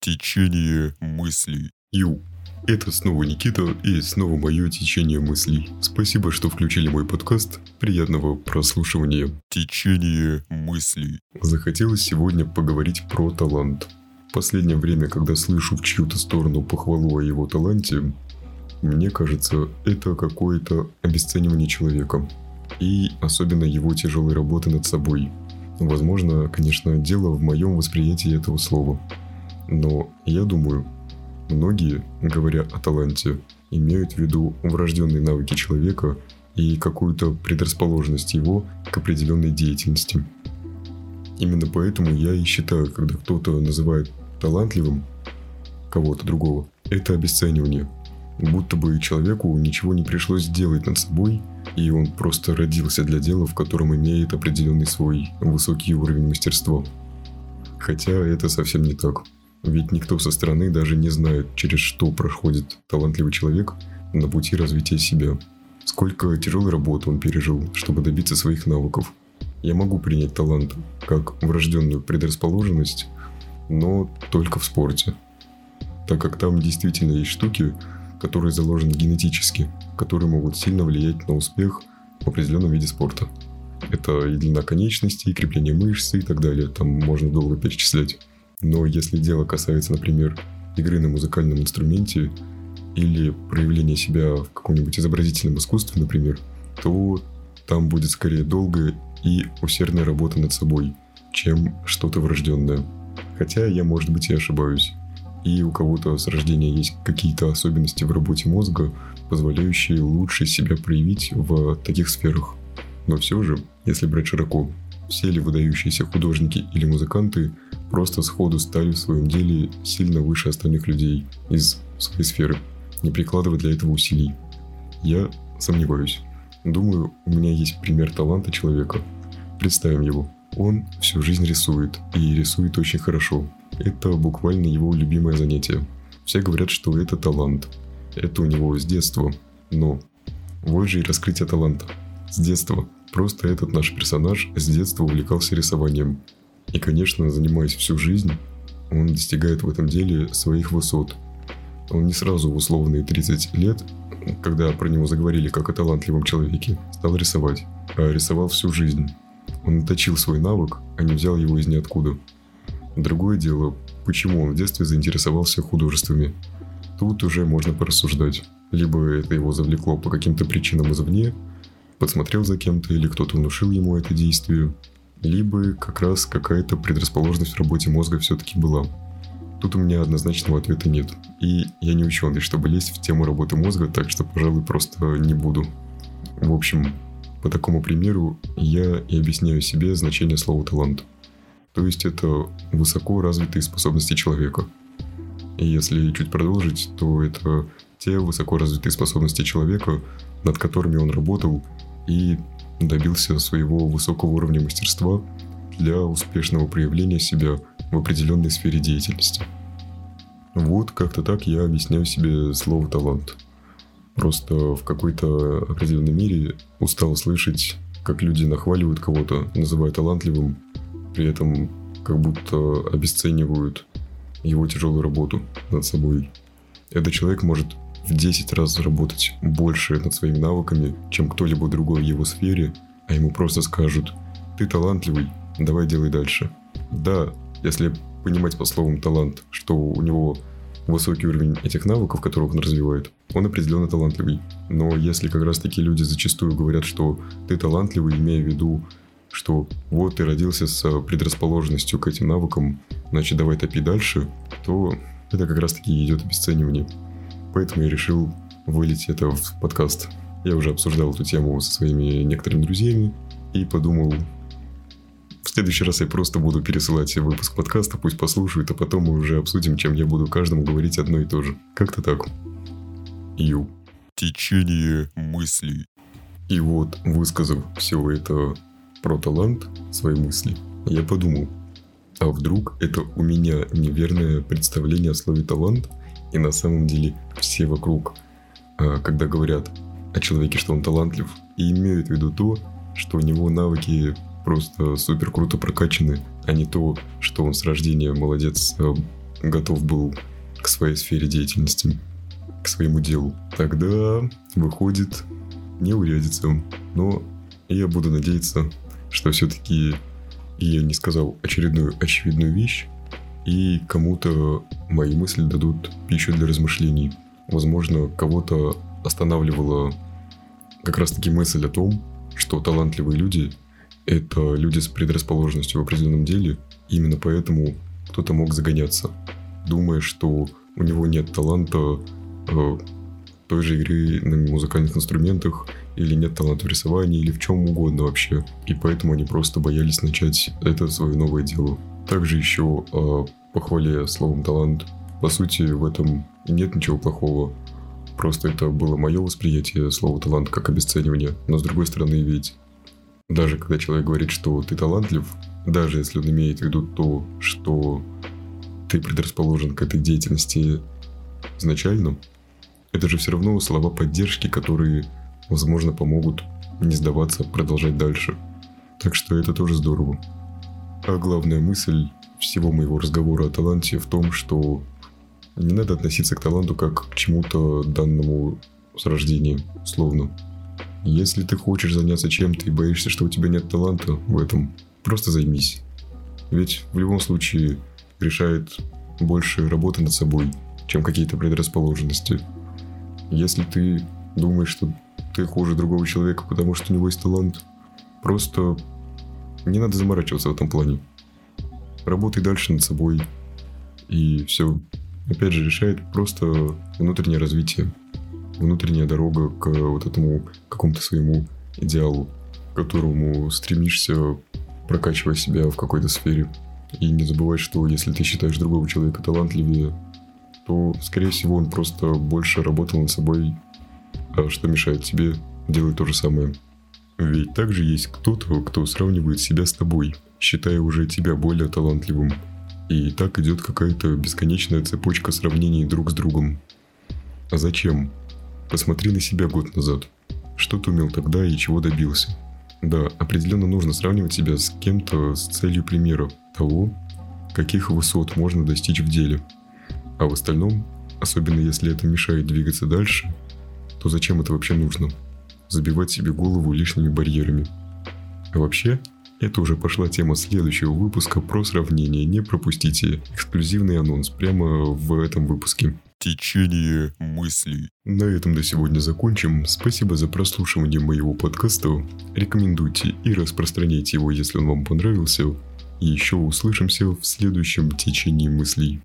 Течение мыслей. Ю. Это снова Никита и снова мое течение мыслей. Спасибо, что включили мой подкаст. Приятного прослушивания. Течение мыслей. Захотелось сегодня поговорить про талант. В последнее время, когда слышу в чью-то сторону похвалу о его таланте, мне кажется, это какое-то обесценивание человека. И особенно его тяжелой работы над собой. Возможно, конечно, дело в моем восприятии этого слова. Но я думаю, многие, говоря о таланте, имеют в виду врожденные навыки человека и какую-то предрасположенность его к определенной деятельности. Именно поэтому я и считаю, когда кто-то называет талантливым кого-то другого, это обесценивание. Будто бы человеку ничего не пришлось сделать над собой, и он просто родился для дела, в котором имеет определенный свой высокий уровень мастерства. Хотя это совсем не так. Ведь никто со стороны даже не знает, через что проходит талантливый человек на пути развития себя. Сколько тяжелой работы он пережил, чтобы добиться своих навыков. Я могу принять талант как врожденную предрасположенность, но только в спорте. Так как там действительно есть штуки, которые заложены генетически, которые могут сильно влиять на успех в определенном виде спорта. Это и длина конечностей, и крепление мышц и так далее, там можно долго перечислять. Но если дело касается, например, игры на музыкальном инструменте или проявления себя в каком-нибудь изобразительном искусстве, например, то там будет скорее долгая и усердная работа над собой, чем что-то врожденное. Хотя я, может быть, и ошибаюсь. И у кого-то с рождения есть какие-то особенности в работе мозга, позволяющие лучше себя проявить в таких сферах. Но все же, если брать широко, все ли выдающиеся художники или музыканты просто сходу стали в своем деле сильно выше остальных людей из своей сферы, не прикладывая для этого усилий. Я сомневаюсь. Думаю, у меня есть пример таланта человека. Представим его. Он всю жизнь рисует, и рисует очень хорошо. Это буквально его любимое занятие. Все говорят, что это талант. Это у него с детства. Но вот же и раскрытие таланта. С детства. Просто этот наш персонаж с детства увлекался рисованием. И, конечно, занимаясь всю жизнь, он достигает в этом деле своих высот. Он не сразу в условные 30 лет, когда про него заговорили как о талантливом человеке, стал рисовать, а рисовал всю жизнь. Он наточил свой навык, а не взял его из ниоткуда. Другое дело, почему он в детстве заинтересовался художествами. Тут уже можно порассуждать. Либо это его завлекло по каким-то причинам извне, подсмотрел за кем-то или кто-то внушил ему это действие, либо как раз какая-то предрасположенность в работе мозга все-таки была. Тут у меня однозначного ответа нет. И я не ученый, чтобы лезть в тему работы мозга, так что, пожалуй, просто не буду. В общем, по такому примеру я и объясняю себе значение слова «талант». То есть это высоко развитые способности человека. И если чуть продолжить, то это те высоко развитые способности человека, над которыми он работал и добился своего высокого уровня мастерства для успешного проявления себя в определенной сфере деятельности. Вот как-то так я объясняю себе слово «талант». Просто в какой-то определенной мере устал слышать, как люди нахваливают кого-то, называя талантливым, при этом как будто обесценивают его тяжелую работу над собой. Этот человек может в 10 раз заработать больше над своими навыками, чем кто-либо другой в его сфере, а ему просто скажут «ты талантливый, давай делай дальше». Да, если понимать по словам талант, что у него высокий уровень этих навыков, которых он развивает, он определенно талантливый. Но если как раз таки люди зачастую говорят, что ты талантливый, имея в виду, что вот ты родился с предрасположенностью к этим навыкам, значит давай топи дальше, то это как раз таки идет обесценивание. Поэтому я решил вылить это в подкаст. Я уже обсуждал эту тему со своими некоторыми друзьями и подумал, в следующий раз я просто буду пересылать выпуск подкаста, пусть послушают, а потом мы уже обсудим, чем я буду каждому говорить одно и то же. Как-то так. Ю. Течение мыслей. И вот, высказав все это про талант, свои мысли, я подумал, а вдруг это у меня неверное представление о слове талант, и на самом деле все вокруг, а, когда говорят о человеке, что он талантлив, и имеют в виду то, что у него навыки просто супер круто прокачаны, а не то, что он с рождения молодец, э, готов был к своей сфере деятельности, к своему делу. Тогда выходит не урядится. Но я буду надеяться, что все-таки я не сказал очередную очевидную вещь, и кому-то мои мысли дадут пищу для размышлений. Возможно, кого-то останавливала как раз-таки мысль о том, что талантливые люди – это люди с предрасположенностью в определенном деле, именно поэтому кто-то мог загоняться, думая, что у него нет таланта э, той же игры на музыкальных инструментах, или нет таланта в рисовании, или в чем угодно вообще. И поэтому они просто боялись начать это свое новое дело. Также еще о похвале словом талант. По сути, в этом нет ничего плохого. Просто это было мое восприятие слова талант как обесценивание. Но с другой стороны, ведь даже когда человек говорит, что ты талантлив, даже если он имеет в виду то, что ты предрасположен к этой деятельности изначально, это же все равно слова поддержки, которые, возможно, помогут не сдаваться, продолжать дальше. Так что это тоже здорово. А главная мысль всего моего разговора о таланте в том, что не надо относиться к таланту как к чему-то данному с рождения, словно. Если ты хочешь заняться чем-то и боишься, что у тебя нет таланта в этом, просто займись. Ведь в любом случае решает больше работы над собой, чем какие-то предрасположенности. Если ты думаешь, что ты хуже другого человека, потому что у него есть талант, просто не надо заморачиваться в этом плане. Работай дальше над собой, и все. Опять же, решает просто внутреннее развитие, внутренняя дорога к вот этому какому-то своему идеалу, к которому стремишься, прокачивая себя в какой-то сфере. И не забывай, что если ты считаешь другого человека талантливее, то, скорее всего, он просто больше работал над собой, а что мешает тебе делать то же самое. Ведь также есть кто-то, кто сравнивает себя с тобой, считая уже тебя более талантливым. И так идет какая-то бесконечная цепочка сравнений друг с другом. А зачем? Посмотри на себя год назад. Что ты умел тогда и чего добился. Да, определенно нужно сравнивать себя с кем-то с целью примера того, каких высот можно достичь в деле – а в остальном, особенно если это мешает двигаться дальше, то зачем это вообще нужно? Забивать себе голову лишними барьерами. А вообще, это уже пошла тема следующего выпуска про сравнение. Не пропустите эксклюзивный анонс прямо в этом выпуске. Течение мыслей. На этом до сегодня закончим. Спасибо за прослушивание моего подкаста. Рекомендуйте и распространяйте его, если он вам понравился. И еще услышимся в следующем течении мыслей.